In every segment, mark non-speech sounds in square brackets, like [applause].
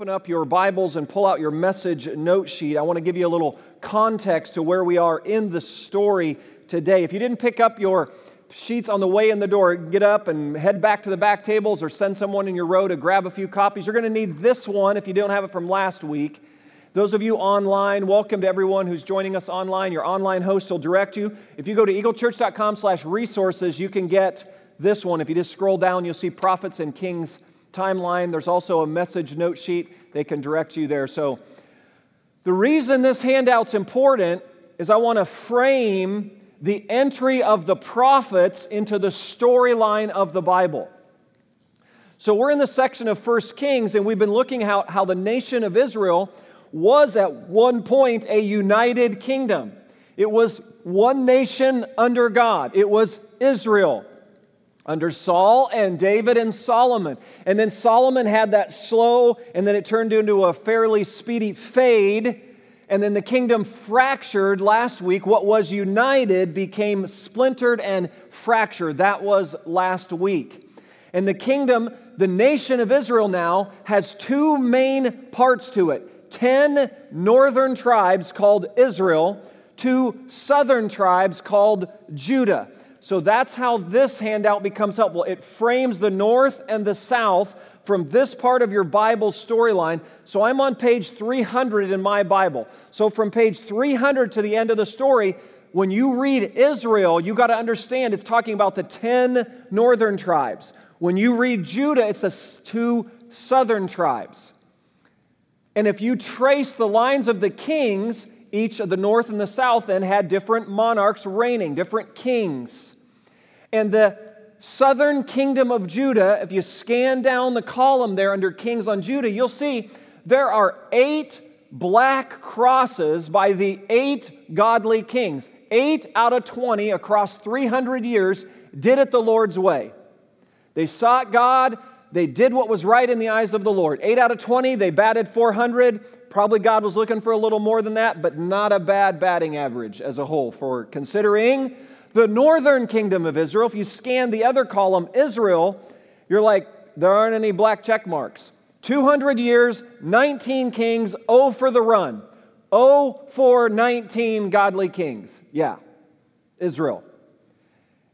open up your Bibles and pull out your message note sheet, I want to give you a little context to where we are in the story today. If you didn't pick up your sheets on the way in the door, get up and head back to the back tables or send someone in your row to grab a few copies. You're going to need this one if you don't have it from last week. Those of you online, welcome to everyone who's joining us online. Your online host will direct you. If you go to eaglechurch.com slash resources, you can get this one. If you just scroll down, you'll see Prophets and Kings timeline. There's also a message note sheet. They can direct you there. So, the reason this handout's important is I want to frame the entry of the prophets into the storyline of the Bible. So, we're in the section of First Kings, and we've been looking how, how the nation of Israel was at one point a united kingdom. It was one nation under God, it was Israel under Saul and David and Solomon. And then Solomon had that slow, and then it turned into a fairly speedy fade. And then the kingdom fractured last week. What was united became splintered and fractured. That was last week. And the kingdom, the nation of Israel now, has two main parts to it 10 northern tribes called Israel, two southern tribes called Judah. So that's how this handout becomes helpful. It frames the north and the south from this part of your Bible storyline. So I'm on page 300 in my Bible. So from page 300 to the end of the story, when you read Israel, you got to understand it's talking about the 10 northern tribes. When you read Judah, it's the two southern tribes. And if you trace the lines of the kings, each of the north and the south then had different monarchs reigning, different kings. And the southern kingdom of Judah, if you scan down the column there under kings on Judah, you'll see there are eight black crosses by the eight godly kings. Eight out of 20 across 300 years did it the Lord's way. They sought God, they did what was right in the eyes of the Lord. Eight out of 20, they batted 400. Probably God was looking for a little more than that, but not a bad batting average as a whole for considering the northern kingdom of Israel. If you scan the other column, Israel, you're like, there aren't any black check marks. 200 years, 19 kings, oh for the run. Oh for 19 godly kings. Yeah, Israel.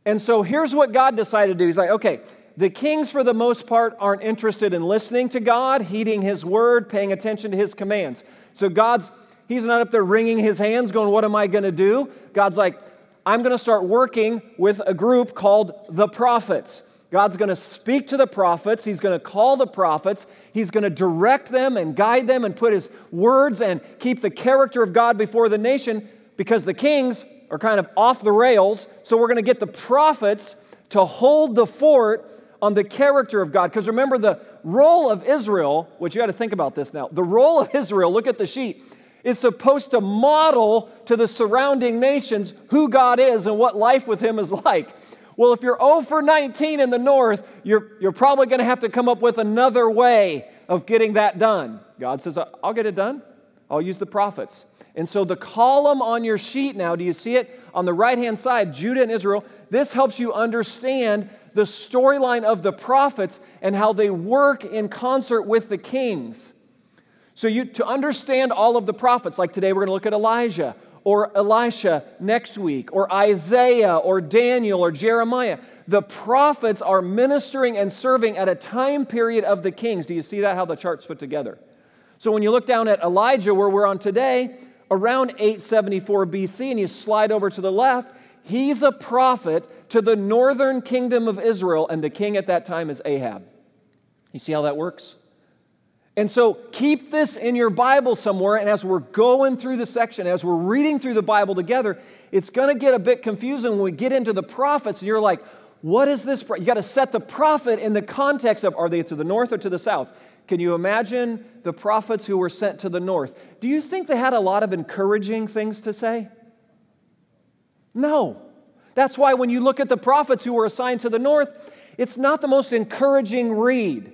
And so here's what God decided to do. He's like, okay, the kings, for the most part, aren't interested in listening to God, heeding His word, paying attention to His commands. So God's, He's not up there wringing His hands, going, What am I going to do? God's like, I'm going to start working with a group called the prophets. God's going to speak to the prophets. He's going to call the prophets. He's going to direct them and guide them and put his words and keep the character of God before the nation because the kings are kind of off the rails. So we're going to get the prophets to hold the fort on the character of God. Because remember, the role of Israel, which you got to think about this now, the role of Israel, look at the sheet, is supposed to model to the surrounding nations who God is and what life with Him is like. Well, if you're 0 for 19 in the north, you're, you're probably going to have to come up with another way of getting that done. God says, I'll get it done. I'll use the prophets. And so the column on your sheet now, do you see it? On the right hand side, Judah and Israel. This helps you understand the storyline of the prophets and how they work in concert with the kings. So, you, to understand all of the prophets, like today we're going to look at Elijah or Elisha next week, or Isaiah or Daniel or Jeremiah. The prophets are ministering and serving at a time period of the kings. Do you see that, how the chart's put together? So, when you look down at Elijah, where we're on today, around 874 BC, and you slide over to the left, he's a prophet to the northern kingdom of Israel, and the king at that time is Ahab. You see how that works? And so keep this in your Bible somewhere, and as we're going through the section, as we're reading through the Bible together, it's going to get a bit confusing when we get into the prophets, and you're like, what is this? You got to set the prophet in the context of are they to the north or to the south? Can you imagine the prophets who were sent to the north? Do you think they had a lot of encouraging things to say? No. That's why when you look at the prophets who were assigned to the north, it's not the most encouraging read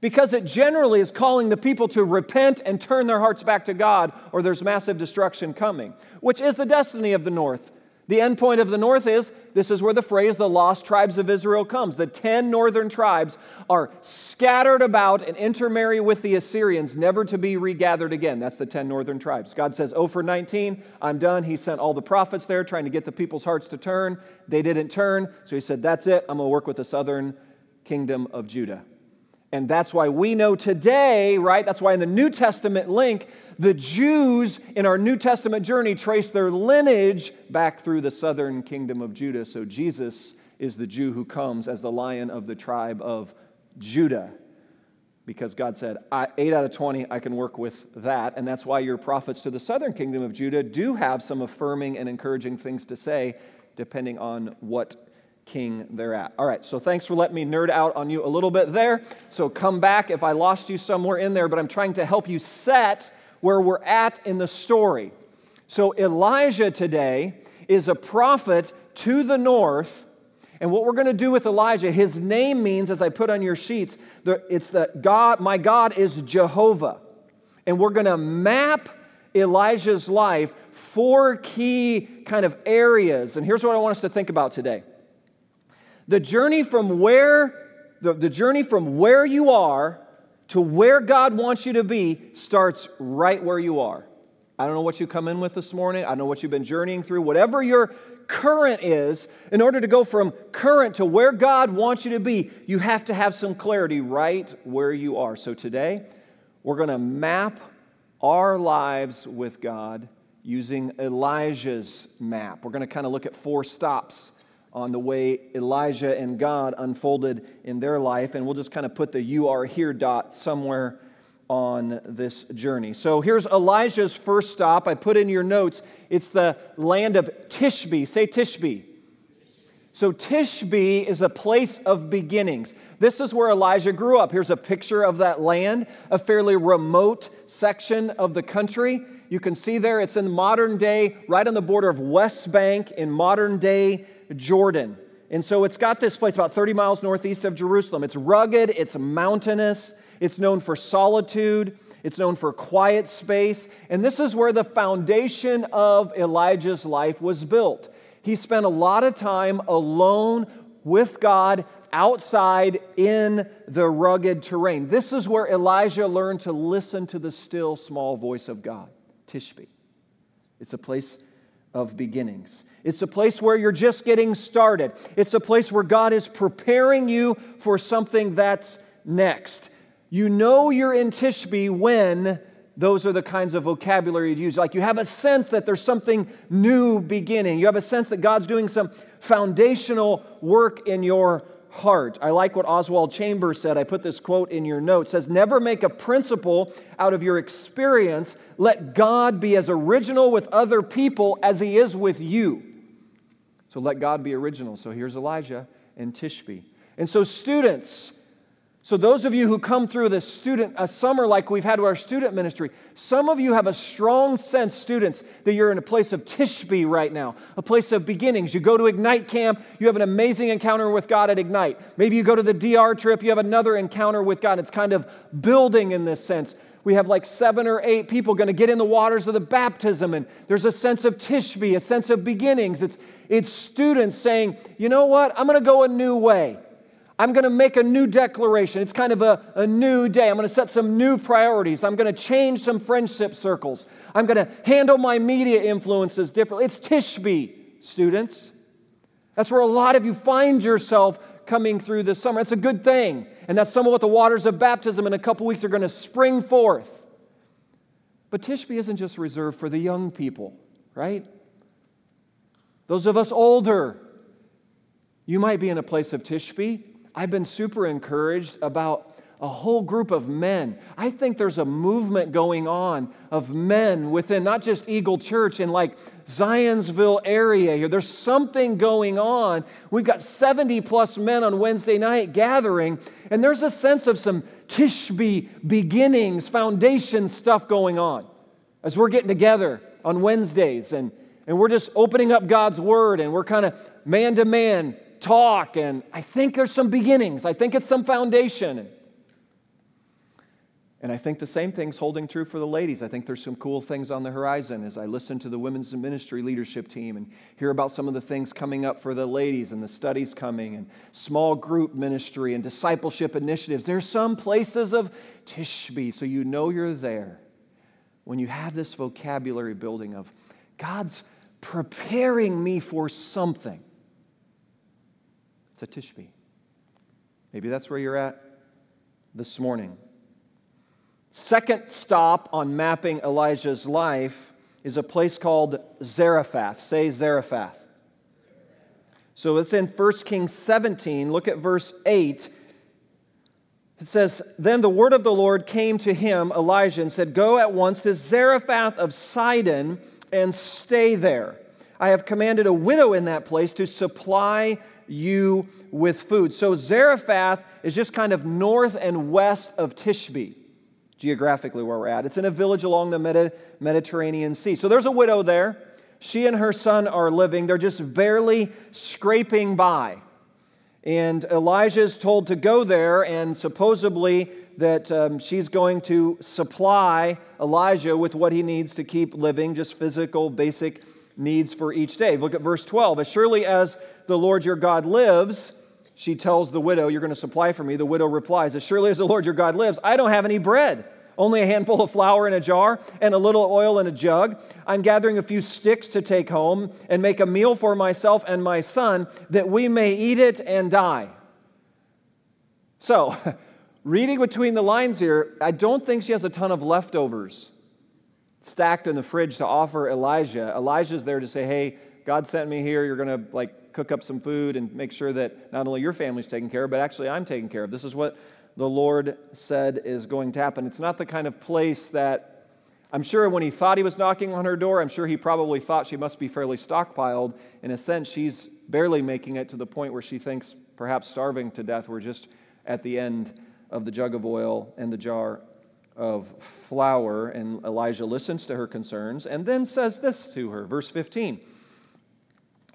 because it generally is calling the people to repent and turn their hearts back to God or there's massive destruction coming, which is the destiny of the north. The end point of the north is this is where the phrase the lost tribes of Israel comes. The 10 northern tribes are scattered about and intermarry with the Assyrians, never to be regathered again. That's the 10 northern tribes. God says, Oh, for 19, I'm done. He sent all the prophets there trying to get the people's hearts to turn. They didn't turn. So he said, That's it. I'm going to work with the southern kingdom of Judah. And that's why we know today, right? That's why in the New Testament link, the Jews in our New Testament journey trace their lineage back through the southern kingdom of Judah. So Jesus is the Jew who comes as the lion of the tribe of Judah. Because God said, 8 out of 20, I can work with that. And that's why your prophets to the southern kingdom of Judah do have some affirming and encouraging things to say, depending on what king they're at. All right, so thanks for letting me nerd out on you a little bit there. So come back if I lost you somewhere in there, but I'm trying to help you set where we're at in the story. So, Elijah today is a prophet to the north. And what we're going to do with Elijah, his name means, as I put on your sheets, it's that God, my God is Jehovah. And we're going to map Elijah's life, four key kind of areas. And here's what I want us to think about today. The journey from where, the, the journey from where you are to where God wants you to be starts right where you are. I don't know what you come in with this morning. I don't know what you've been journeying through. Whatever your current is, in order to go from current to where God wants you to be, you have to have some clarity right where you are. So today, we're going to map our lives with God using Elijah's map. We're going to kind of look at four stops on the way Elijah and God unfolded in their life. And we'll just kind of put the you are here dot somewhere on this journey. So here's Elijah's first stop. I put in your notes, it's the land of Tishbe. Say Tishbe. So Tishbe is a place of beginnings. This is where Elijah grew up. Here's a picture of that land, a fairly remote section of the country. You can see there, it's in modern day, right on the border of West Bank in modern day Jordan. And so it's got this place about 30 miles northeast of Jerusalem. It's rugged, it's mountainous, it's known for solitude, it's known for quiet space. And this is where the foundation of Elijah's life was built. He spent a lot of time alone with God outside in the rugged terrain. This is where Elijah learned to listen to the still small voice of God, Tishbe. It's a place of beginnings. It's a place where you're just getting started. It's a place where God is preparing you for something that's next. You know you're in Tishbe when those are the kinds of vocabulary you use. Like you have a sense that there's something new beginning. You have a sense that God's doing some foundational work in your heart. I like what Oswald Chambers said. I put this quote in your notes. It says, Never make a principle out of your experience. Let God be as original with other people as he is with you. So let God be original. So here's Elijah and Tishbe. And so, students, so those of you who come through this student a summer like we've had with our student ministry, some of you have a strong sense, students, that you're in a place of Tishbe right now, a place of beginnings. You go to Ignite camp, you have an amazing encounter with God at Ignite. Maybe you go to the DR trip, you have another encounter with God. It's kind of building in this sense we have like seven or eight people going to get in the waters of the baptism, and there's a sense of Tishbe, a sense of beginnings. It's, it's students saying, you know what, I'm going to go a new way. I'm going to make a new declaration. It's kind of a, a new day. I'm going to set some new priorities. I'm going to change some friendship circles. I'm going to handle my media influences differently. It's Tishbe, students. That's where a lot of you find yourself coming through this summer. It's a good thing. And that's some of what the waters of baptism in a couple weeks are going to spring forth. But Tishbe isn't just reserved for the young people, right? Those of us older, you might be in a place of Tishbe. I've been super encouraged about a whole group of men. I think there's a movement going on of men within not just Eagle Church in like Zionsville area here. There's something going on. We've got 70 plus men on Wednesday night gathering, and there's a sense of some Tishbe beginnings, foundation stuff going on as we're getting together on Wednesdays and, and we're just opening up God's Word and we're kind of man to man talk. And I think there's some beginnings, I think it's some foundation. And I think the same thing's holding true for the ladies. I think there's some cool things on the horizon as I listen to the women's ministry leadership team and hear about some of the things coming up for the ladies and the studies coming and small group ministry and discipleship initiatives. There's some places of Tishbe, so you know you're there when you have this vocabulary building of God's preparing me for something. It's a Tishbe. Maybe that's where you're at this morning. Second stop on mapping Elijah's life is a place called Zarephath. Say Zarephath. So it's in 1 Kings 17. Look at verse 8. It says, Then the word of the Lord came to him, Elijah, and said, Go at once to Zarephath of Sidon and stay there. I have commanded a widow in that place to supply you with food. So Zarephath is just kind of north and west of Tishbe geographically where we're at. It's in a village along the Mediterranean Sea. So there's a widow there. She and her son are living. They're just barely scraping by. And Elijah is told to go there, and supposedly that um, she's going to supply Elijah with what he needs to keep living, just physical, basic needs for each day. Look at verse 12. As surely as the Lord your God lives, she tells the widow, You're going to supply for me. The widow replies, As surely as the Lord your God lives, I don't have any bread, only a handful of flour in a jar and a little oil in a jug. I'm gathering a few sticks to take home and make a meal for myself and my son that we may eat it and die. So, [laughs] reading between the lines here, I don't think she has a ton of leftovers stacked in the fridge to offer Elijah. Elijah's there to say, Hey, God sent me here. You're going to like cook up some food and make sure that not only your family's taken care of, but actually I'm taken care of. This is what the Lord said is going to happen. It's not the kind of place that I'm sure when he thought he was knocking on her door, I'm sure he probably thought she must be fairly stockpiled. In a sense, she's barely making it to the point where she thinks perhaps starving to death. We're just at the end of the jug of oil and the jar of flour. And Elijah listens to her concerns and then says this to her. Verse 15.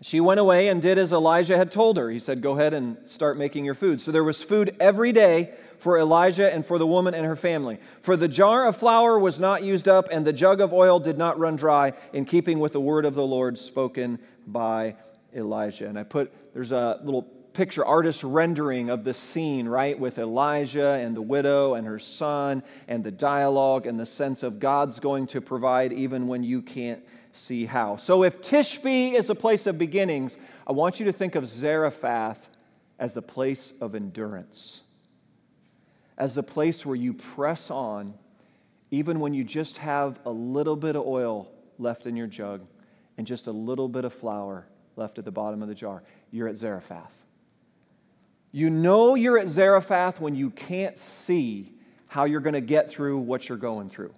She went away and did as Elijah had told her. He said, Go ahead and start making your food. So there was food every day for Elijah and for the woman and her family. For the jar of flour was not used up, and the jug of oil did not run dry, in keeping with the word of the Lord spoken by Elijah. And I put, there's a little picture artist rendering of the scene, right, with Elijah and the widow and her son, and the dialogue and the sense of God's going to provide even when you can't see how. So, if Tishbe is a place of beginnings, I want you to think of Zarephath as the place of endurance, as the place where you press on, even when you just have a little bit of oil left in your jug and just a little bit of flour left at the bottom of the jar. You're at Zarephath. You know you're at Zarephath when you can't see how you're going to get through what you're going through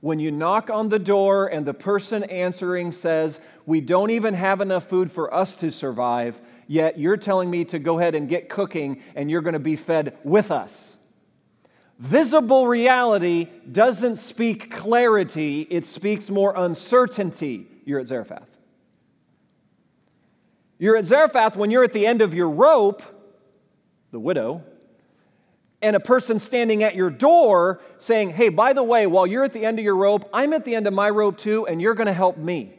when you knock on the door and the person answering says, We don't even have enough food for us to survive, yet you're telling me to go ahead and get cooking and you're going to be fed with us. Visible reality doesn't speak clarity, it speaks more uncertainty. You're at Zarephath. You're at Zarephath when you're at the end of your rope, the widow, and a person standing at your door saying, Hey, by the way, while you're at the end of your rope, I'm at the end of my rope too, and you're going to help me.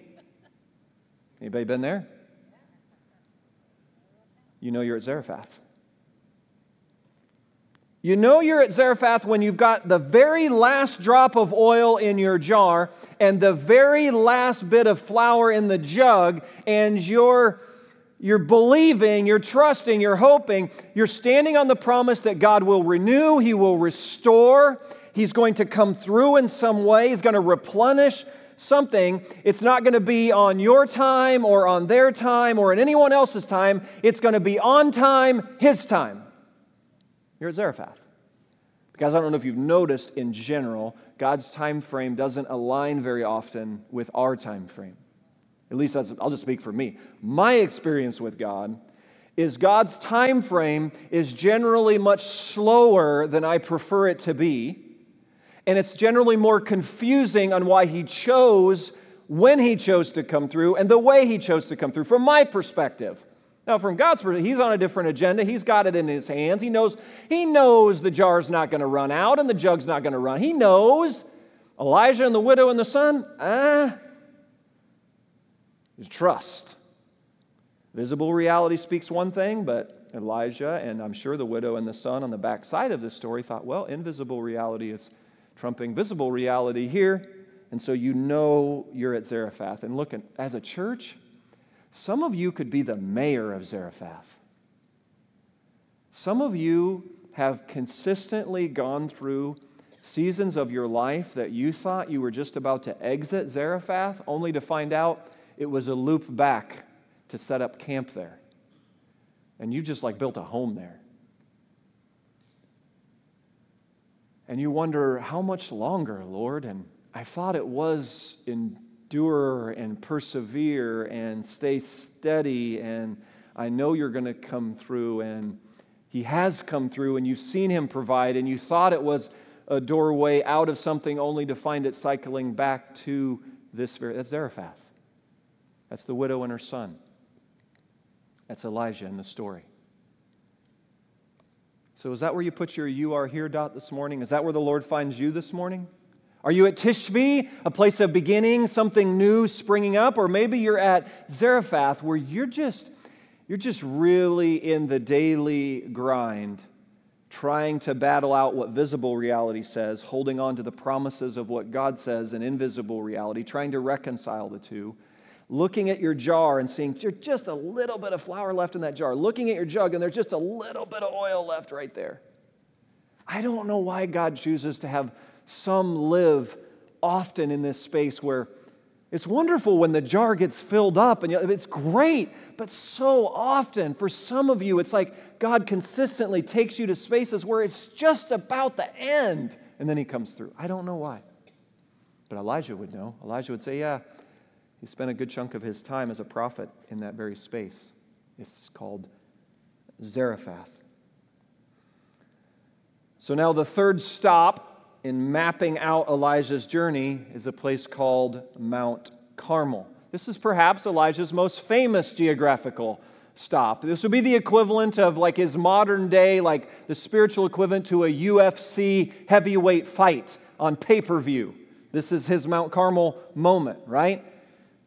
Anybody been there? You know you're at Zarephath. You know you're at Zarephath when you've got the very last drop of oil in your jar and the very last bit of flour in the jug, and you're you're believing, you're trusting, you're hoping, you're standing on the promise that God will renew, He will restore, He's going to come through in some way, He's going to replenish something. It's not going to be on your time or on their time or in anyone else's time. It's going to be on time, His time. You're at Zarephath. Because I don't know if you've noticed in general, God's time frame doesn't align very often with our time frame. At least I'll just speak for me. My experience with God is God's time frame is generally much slower than I prefer it to be. And it's generally more confusing on why he chose when he chose to come through and the way he chose to come through from my perspective. Now, from God's perspective, he's on a different agenda. He's got it in his hands. He knows, he knows the jar's not going to run out and the jug's not going to run. He knows. Elijah and the widow and the son, ah, is trust. Visible reality speaks one thing, but Elijah and I'm sure the widow and the son on the back side of this story thought, well, invisible reality is trumping visible reality here. And so you know you're at Zarephath. And look, as a church, some of you could be the mayor of Zarephath. Some of you have consistently gone through seasons of your life that you thought you were just about to exit Zarephath, only to find out it was a loop back to set up camp there. And you just like built a home there. And you wonder, how much longer, Lord? And I thought it was endure and persevere and stay steady, and I know you're going to come through. And He has come through, and you've seen Him provide, and you thought it was a doorway out of something only to find it cycling back to this very. That's Zarephath. That's the widow and her son. That's Elijah in the story. So, is that where you put your you are here dot this morning? Is that where the Lord finds you this morning? Are you at Tishbe, a place of beginning, something new springing up? Or maybe you're at Zarephath, where you're just, you're just really in the daily grind, trying to battle out what visible reality says, holding on to the promises of what God says in invisible reality, trying to reconcile the two looking at your jar and seeing there's just a little bit of flour left in that jar, looking at your jug and there's just a little bit of oil left right there. I don't know why God chooses to have some live often in this space where it's wonderful when the jar gets filled up and it's great, but so often for some of you, it's like God consistently takes you to spaces where it's just about the end and then he comes through. I don't know why. But Elijah would know. Elijah would say, Yeah, spent a good chunk of his time as a prophet in that very space. It's called Zarephath. So now the third stop in mapping out Elijah's journey is a place called Mount Carmel. This is perhaps Elijah's most famous geographical stop. This would be the equivalent of like his modern day, like the spiritual equivalent to a UFC heavyweight fight on pay per view. This is his Mount Carmel moment, right?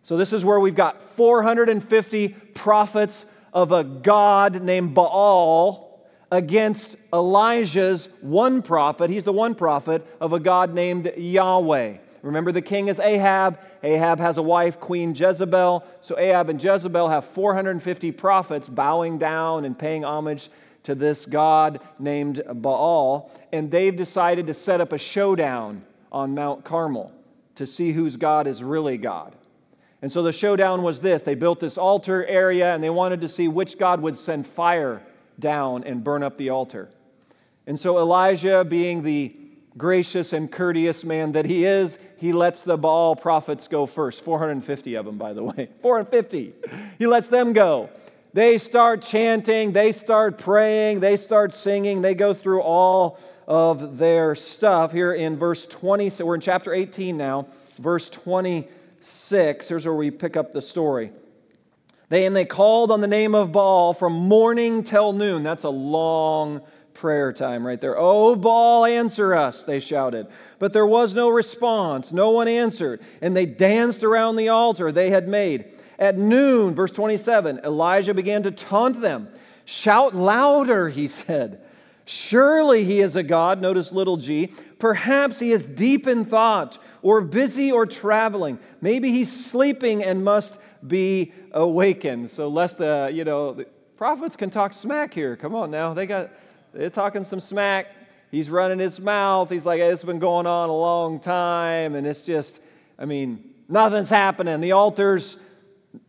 So, this is where we've got 450 prophets of a God named Baal against Elijah's one prophet. He's the one prophet of a God named Yahweh. Remember, the king is Ahab. Ahab has a wife, Queen Jezebel. So, Ahab and Jezebel have 450 prophets bowing down and paying homage to this God named Baal. And they've decided to set up a showdown on Mount Carmel to see whose God is really God. And so the showdown was this they built this altar area and they wanted to see which God would send fire down and burn up the altar. And so Elijah, being the gracious and courteous man that he is, he lets the Baal prophets go first. 450 of them, by the way. [laughs] 450. He lets them go. They start chanting, they start praying, they start singing, they go through all of their stuff. Here in verse 20, so we're in chapter 18 now, verse 20 6, here's where we pick up the story. They and they called on the name of Baal from morning till noon. That's a long prayer time right there. Oh, Baal, answer us, they shouted. But there was no response. No one answered. And they danced around the altar they had made. At noon, verse 27, Elijah began to taunt them. Shout louder, he said. Surely he is a God, notice little g. Perhaps he is deep in thought or busy or traveling. Maybe he's sleeping and must be awakened. So lest the, you know, the prophets can talk smack here. Come on now. They got they're talking some smack. He's running his mouth. He's like, it's been going on a long time, and it's just, I mean, nothing's happening. The altar's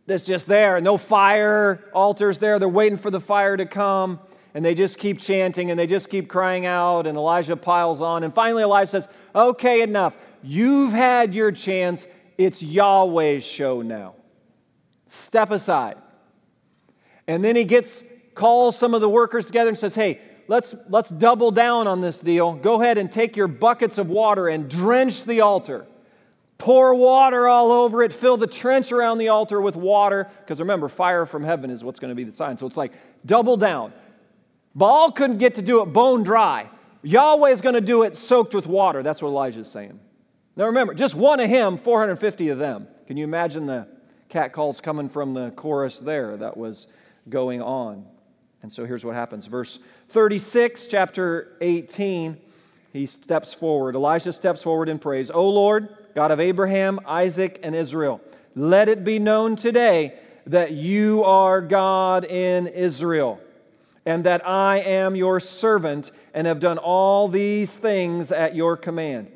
it's just there. No fire. Altar's there. They're waiting for the fire to come. And they just keep chanting and they just keep crying out. And Elijah piles on. And finally, Elijah says, Okay, enough. You've had your chance. It's Yahweh's show now. Step aside. And then he gets calls some of the workers together and says, "Hey, let's let's double down on this deal. Go ahead and take your buckets of water and drench the altar. pour water all over it, fill the trench around the altar with water. Because remember, fire from heaven is what's going to be the sign. So it's like double down. Baal couldn't get to do it bone dry. Yahweh is going to do it soaked with water. That's what Elijah's saying. Now remember, just one of him, 450 of them. Can you imagine the cat calls coming from the chorus there that was going on? And so here's what happens. Verse 36, chapter 18, he steps forward. Elijah steps forward in praise. O Lord, God of Abraham, Isaac, and Israel, let it be known today that you are God in Israel, and that I am your servant and have done all these things at your command.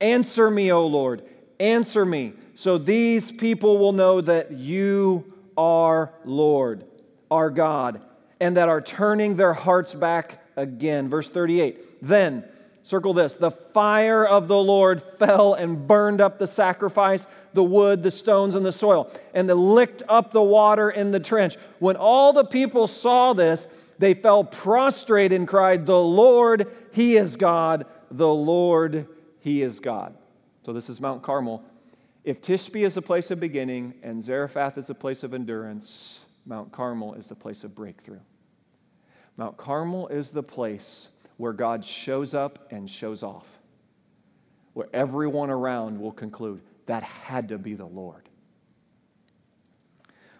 Answer me, O Lord, answer me, so these people will know that you are Lord, our God, and that are turning their hearts back again. Verse 38 Then, Circle this. The fire of the Lord fell and burned up the sacrifice, the wood, the stones, and the soil, and licked up the water in the trench. When all the people saw this, they fell prostrate and cried, The Lord, He is God. The Lord, He is God. So this is Mount Carmel. If Tishbe is a place of beginning and Zarephath is a place of endurance, Mount Carmel is the place of breakthrough. Mount Carmel is the place where God shows up and shows off, where everyone around will conclude that had to be the Lord.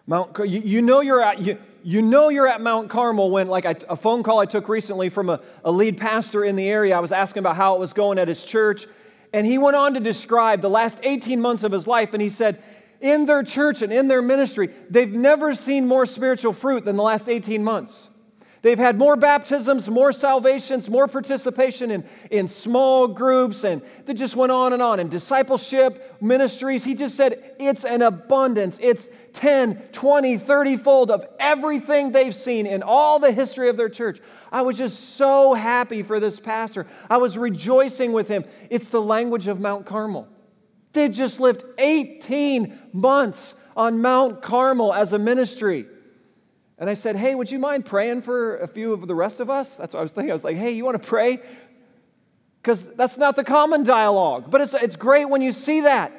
Mount, you, you know you're at, you, you know you're at Mount Carmel when, like I, a phone call I took recently from a, a lead pastor in the area, I was asking about how it was going at his church, and he went on to describe the last 18 months of his life, and he said, in their church and in their ministry, they've never seen more spiritual fruit than the last 18 months. They've had more baptisms, more salvations, more participation in, in small groups, and they just went on and on. And discipleship ministries, he just said it's an abundance. It's 10, 20, 30 fold of everything they've seen in all the history of their church. I was just so happy for this pastor. I was rejoicing with him. It's the language of Mount Carmel. They just lived 18 months on Mount Carmel as a ministry. And I said, Hey, would you mind praying for a few of the rest of us? That's what I was thinking. I was like, Hey, you want to pray? Because that's not the common dialogue. But it's, it's great when you see that.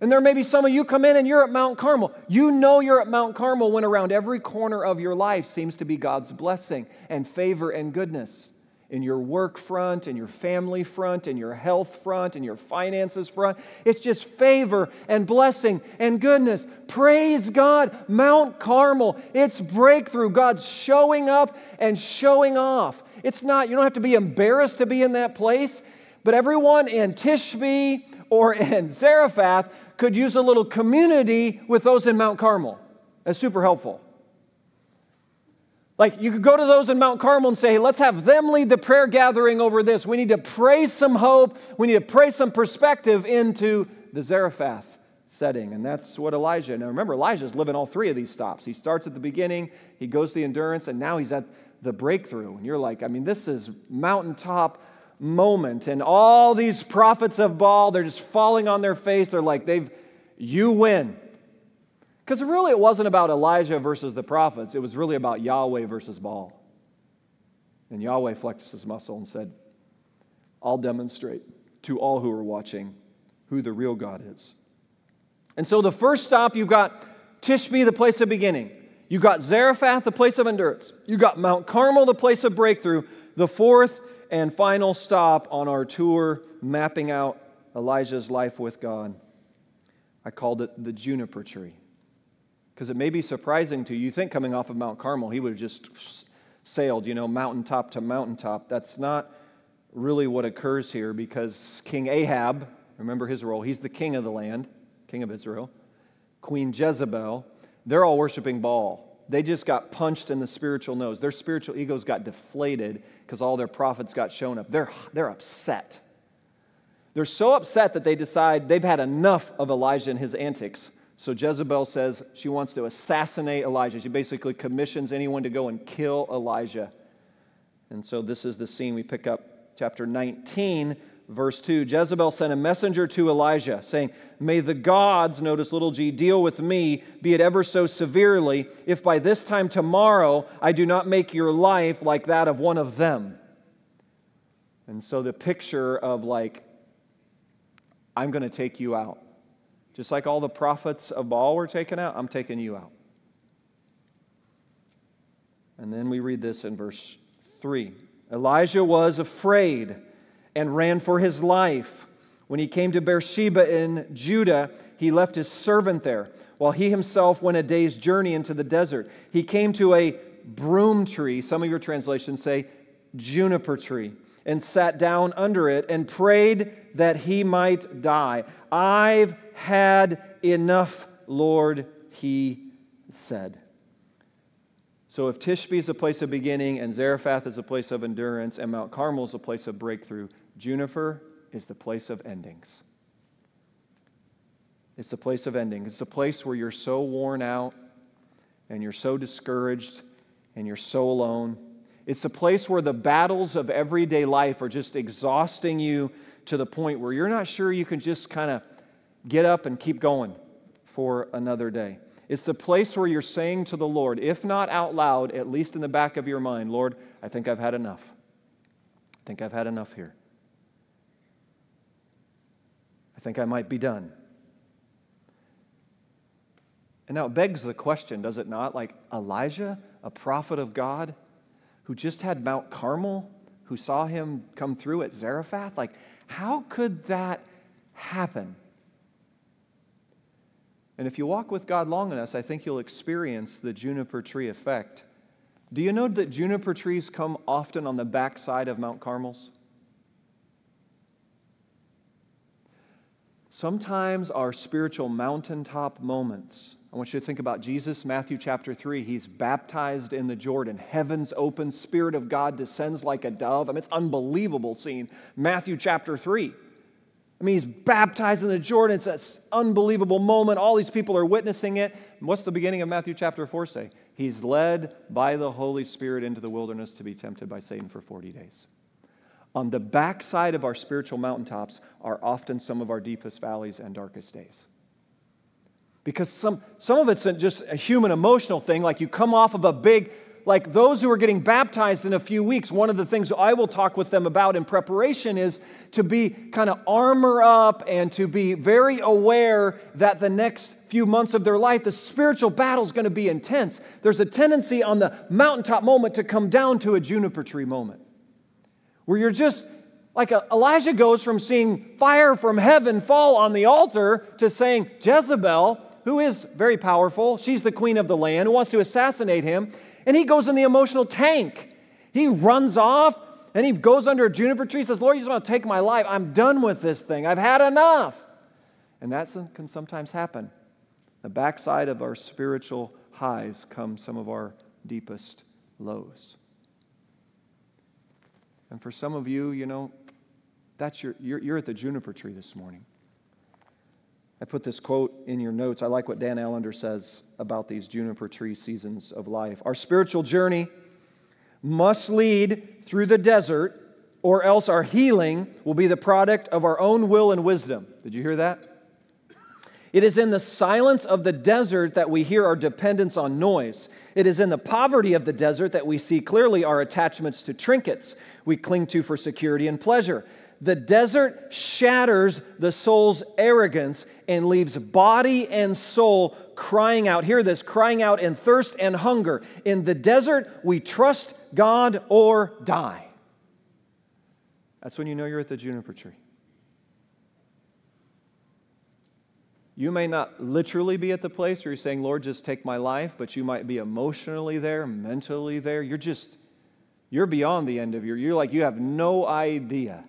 And there may be some of you come in and you're at Mount Carmel. You know you're at Mount Carmel when around every corner of your life seems to be God's blessing and favor and goodness in your work front, in your family front, in your health front, in your finances front. It's just favor and blessing and goodness. Praise God. Mount Carmel, it's breakthrough. God's showing up and showing off. It's not, you don't have to be embarrassed to be in that place, but everyone in Tishbe or [laughs] in Zarephath could use a little community with those in Mount Carmel. That's super helpful. Like you could go to those in Mount Carmel and say, hey, let's have them lead the prayer gathering over this. We need to pray some hope. We need to pray some perspective into the Zarephath setting. And that's what Elijah. Now remember, Elijah's living all three of these stops. He starts at the beginning, he goes to the endurance, and now he's at the breakthrough. And you're like, I mean, this is mountaintop moment. And all these prophets of Baal, they're just falling on their face. They're like, they've, you win. Because really, it wasn't about Elijah versus the prophets, it was really about Yahweh versus Baal. And Yahweh flexed his muscle and said, I'll demonstrate to all who are watching who the real God is. And so the first stop, you've got Tishbe, the place of beginning. You got Zarephath, the place of endurance. You got Mount Carmel, the place of breakthrough. The fourth and final stop on our tour, mapping out Elijah's life with God. I called it the juniper tree. Because it may be surprising to you. You think coming off of Mount Carmel, he would have just sailed, you know, mountaintop to mountaintop. That's not really what occurs here because King Ahab, remember his role, he's the king of the land, king of Israel. Queen Jezebel, they're all worshiping Baal. They just got punched in the spiritual nose. Their spiritual egos got deflated because all their prophets got shown up. They're, they're upset. They're so upset that they decide they've had enough of Elijah and his antics. So Jezebel says she wants to assassinate Elijah. She basically commissions anyone to go and kill Elijah. And so this is the scene we pick up, chapter 19, verse 2. Jezebel sent a messenger to Elijah, saying, May the gods, notice little g, deal with me, be it ever so severely, if by this time tomorrow I do not make your life like that of one of them. And so the picture of like, I'm going to take you out. Just like all the prophets of Baal were taken out, I'm taking you out. And then we read this in verse 3 Elijah was afraid and ran for his life. When he came to Beersheba in Judah, he left his servant there, while he himself went a day's journey into the desert. He came to a broom tree, some of your translations say juniper tree, and sat down under it and prayed that he might die. I've had enough, Lord, he said. So if Tishbe is a place of beginning and Zarephath is a place of endurance and Mount Carmel is a place of breakthrough, Juniper is the place of endings. It's the place of ending. It's the place where you're so worn out and you're so discouraged and you're so alone. It's the place where the battles of everyday life are just exhausting you to the point where you're not sure you can just kind of get up and keep going for another day. It's the place where you're saying to the Lord, if not out loud, at least in the back of your mind, Lord, I think I've had enough. I think I've had enough here. I think I might be done. And now it begs the question, does it not? Like Elijah, a prophet of God, who just had Mount Carmel, who saw him come through at Zarephath, like, how could that happen? And if you walk with God long enough, I think you'll experience the juniper tree effect. Do you know that juniper trees come often on the backside of Mount Carmels? Sometimes our spiritual mountaintop moments I want you to think about Jesus, Matthew chapter 3. He's baptized in the Jordan. Heavens open, Spirit of God descends like a dove. I mean, it's unbelievable scene. Matthew chapter 3. I mean, he's baptized in the Jordan. It's an unbelievable moment. All these people are witnessing it. What's the beginning of Matthew chapter 4 say? He's led by the Holy Spirit into the wilderness to be tempted by Satan for 40 days. On the backside of our spiritual mountaintops are often some of our deepest valleys and darkest days because some, some of it's just a human emotional thing like you come off of a big like those who are getting baptized in a few weeks one of the things i will talk with them about in preparation is to be kind of armor up and to be very aware that the next few months of their life the spiritual battle is going to be intense there's a tendency on the mountaintop moment to come down to a juniper tree moment where you're just like uh, Elijah goes from seeing fire from heaven fall on the altar to saying, Jezebel, who is very powerful. She's the queen of the land, who wants to assassinate him. And he goes in the emotional tank. He runs off and he goes under a juniper tree, says, Lord, you just want to take my life. I'm done with this thing. I've had enough. And that can sometimes happen. The backside of our spiritual highs come some of our deepest lows. And for some of you, you know, that's your, you're, you're at the juniper tree this morning. I put this quote in your notes. I like what Dan Allender says about these juniper tree seasons of life. Our spiritual journey must lead through the desert, or else our healing will be the product of our own will and wisdom. Did you hear that? It is in the silence of the desert that we hear our dependence on noise. It is in the poverty of the desert that we see clearly our attachments to trinkets we cling to for security and pleasure. The desert shatters the soul's arrogance and leaves body and soul crying out. Hear this crying out in thirst and hunger. In the desert, we trust God or die. That's when you know you're at the juniper tree. You may not literally be at the place where you're saying, Lord, just take my life, but you might be emotionally there, mentally there. You're just, you're beyond the end of your, you're like, you have no idea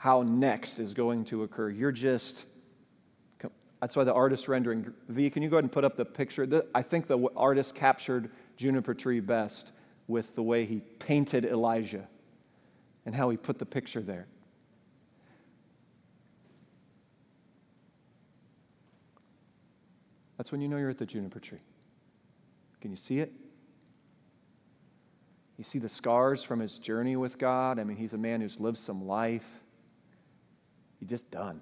how next is going to occur. You're just, that's why the artist rendering, V, can you go ahead and put up the picture? I think the artist captured Juniper Tree best with the way he painted Elijah and how he put the picture there. That's when you know you're at the juniper tree. Can you see it? You see the scars from his journey with God. I mean, he's a man who's lived some life. You're just done.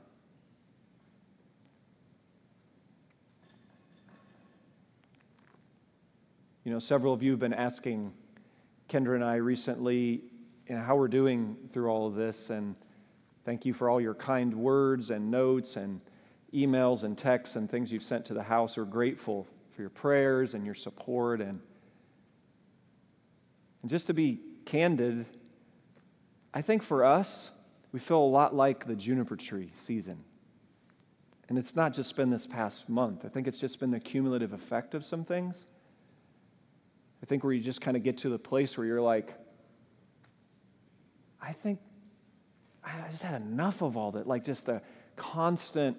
You know, several of you have been asking Kendra and I recently you know, how we're doing through all of this, and thank you for all your kind words and notes and emails and texts and things you've sent to the house. We're grateful for your prayers and your support. And, and just to be candid, I think for us, we feel a lot like the juniper tree season. And it's not just been this past month, I think it's just been the cumulative effect of some things. I think where you just kind of get to the place where you're like, I think I just had enough of all that, like just the constant,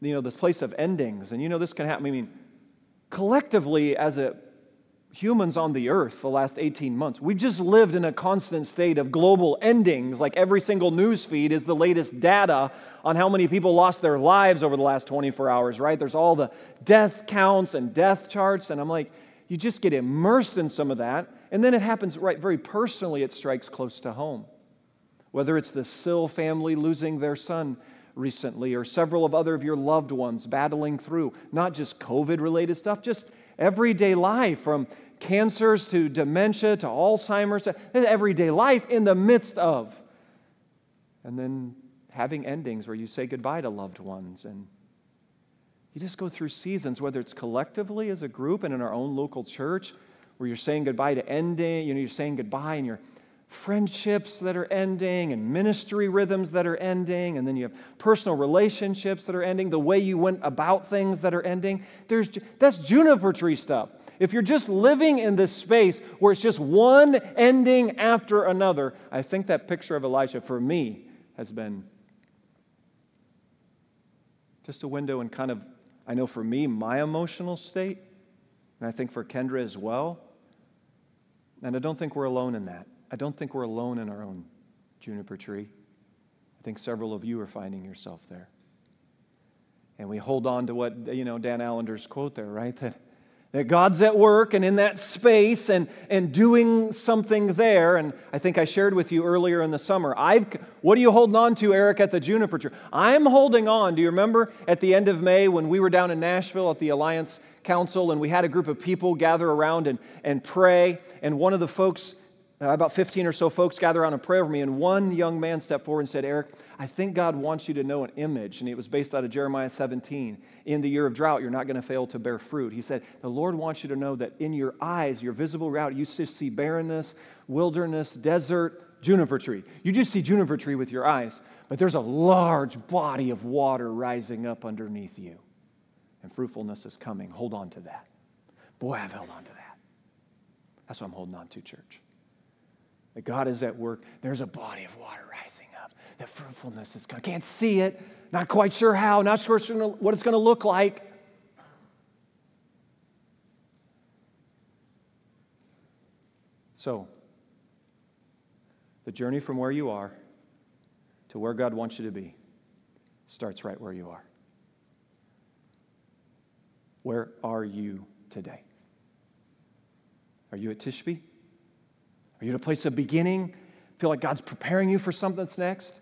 you know, this place of endings. And you know, this can happen. I mean, collectively, as a humans on the earth the last 18 months. We've just lived in a constant state of global endings. Like every single news feed is the latest data on how many people lost their lives over the last 24 hours, right? There's all the death counts and death charts. And I'm like, you just get immersed in some of that. And then it happens right very personally, it strikes close to home. Whether it's the Sill family losing their son recently or several of other of your loved ones battling through not just COVID related stuff, just everyday life from cancers to dementia to Alzheimer's, everyday life in the midst of. And then having endings where you say goodbye to loved ones. And you just go through seasons, whether it's collectively as a group and in our own local church, where you're saying goodbye to ending, you know, you're saying goodbye and you're friendships that are ending and ministry rhythms that are ending and then you have personal relationships that are ending the way you went about things that are ending there's that's juniper tree stuff if you're just living in this space where it's just one ending after another, I think that picture of Elijah for me has been just a window and kind of, I know for me, my emotional state, and I think for Kendra as well. And I don't think we're alone in that. I don't think we're alone in our own juniper tree. I think several of you are finding yourself there. And we hold on to what, you know, Dan Allender's quote there, right? [laughs] That that God's at work and in that space and, and doing something there. And I think I shared with you earlier in the summer. I've, what are you holding on to, Eric, at the Juniper Tree? I'm holding on. Do you remember at the end of May when we were down in Nashville at the Alliance Council and we had a group of people gather around and, and pray? And one of the folks, uh, about 15 or so folks, gather around and pray over me. And one young man stepped forward and said, Eric, I think God wants you to know an image. And it was based out of Jeremiah 17. In the year of drought, you're not going to fail to bear fruit. He said, The Lord wants you to know that in your eyes, your visible route, you see barrenness, wilderness, desert, juniper tree. You just see juniper tree with your eyes, but there's a large body of water rising up underneath you. And fruitfulness is coming. Hold on to that. Boy, I've held on to that. That's what I'm holding on to, church. That God is at work. There's a body of water rising up. That fruitfulness is coming. Can't see it, not quite sure how, not sure what it's going to look like. So, the journey from where you are to where God wants you to be starts right where you are. Where are you today? Are you at Tishbe? Are you at a place of beginning? Feel like God's preparing you for something that's next?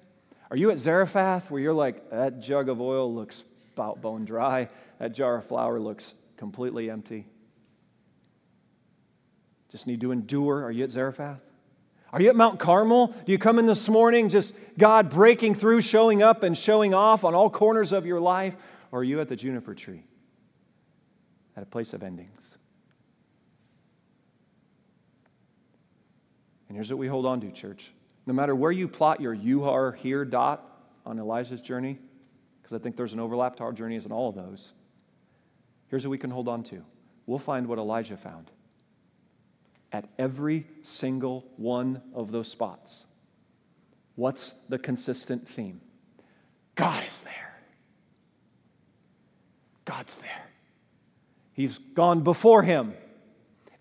Are you at Zarephath where you're like, that jug of oil looks about bone dry, that jar of flour looks completely empty? Just need to endure. Are you at Zarephath? Are you at Mount Carmel? Do you come in this morning just God breaking through, showing up, and showing off on all corners of your life? Or are you at the juniper tree at a place of endings? And here's what we hold on to, church. No matter where you plot your you are here dot on Elijah's journey, because I think there's an overlap to our journeys in all of those, here's what we can hold on to. We'll find what Elijah found at every single one of those spots. What's the consistent theme? God is there. God's there. He's gone before him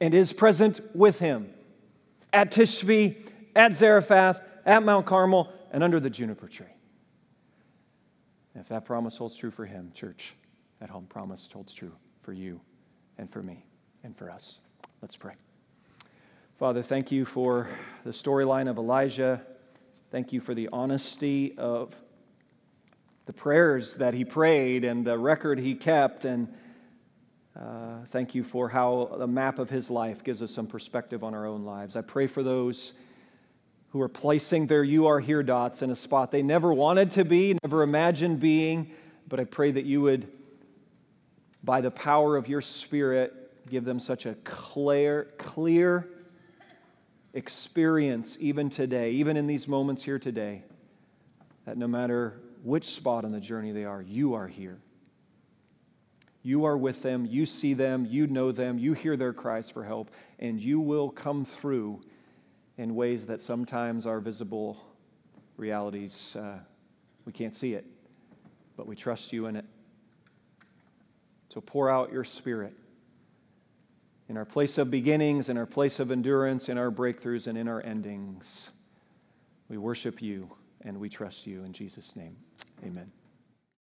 and is present with him at Tishbe at Zarephath, at Mount Carmel, and under the juniper tree. And if that promise holds true for him, church, that home promise holds true for you and for me and for us. Let's pray. Father, thank you for the storyline of Elijah. Thank you for the honesty of the prayers that he prayed and the record he kept. And uh, thank you for how the map of his life gives us some perspective on our own lives. I pray for those who are placing their you are here dots in a spot they never wanted to be, never imagined being, But I pray that you would, by the power of your Spirit, give them such a clear, clear experience, even today, even in these moments here today, that no matter which spot on the journey they are, you are here. You are with them, you see them, you know them, you hear their cries for help, and you will come through in ways that sometimes are visible realities. Uh, we can't see it, but we trust you in it. So pour out your spirit in our place of beginnings, in our place of endurance, in our breakthroughs, and in our endings. We worship you and we trust you in Jesus' name. Amen.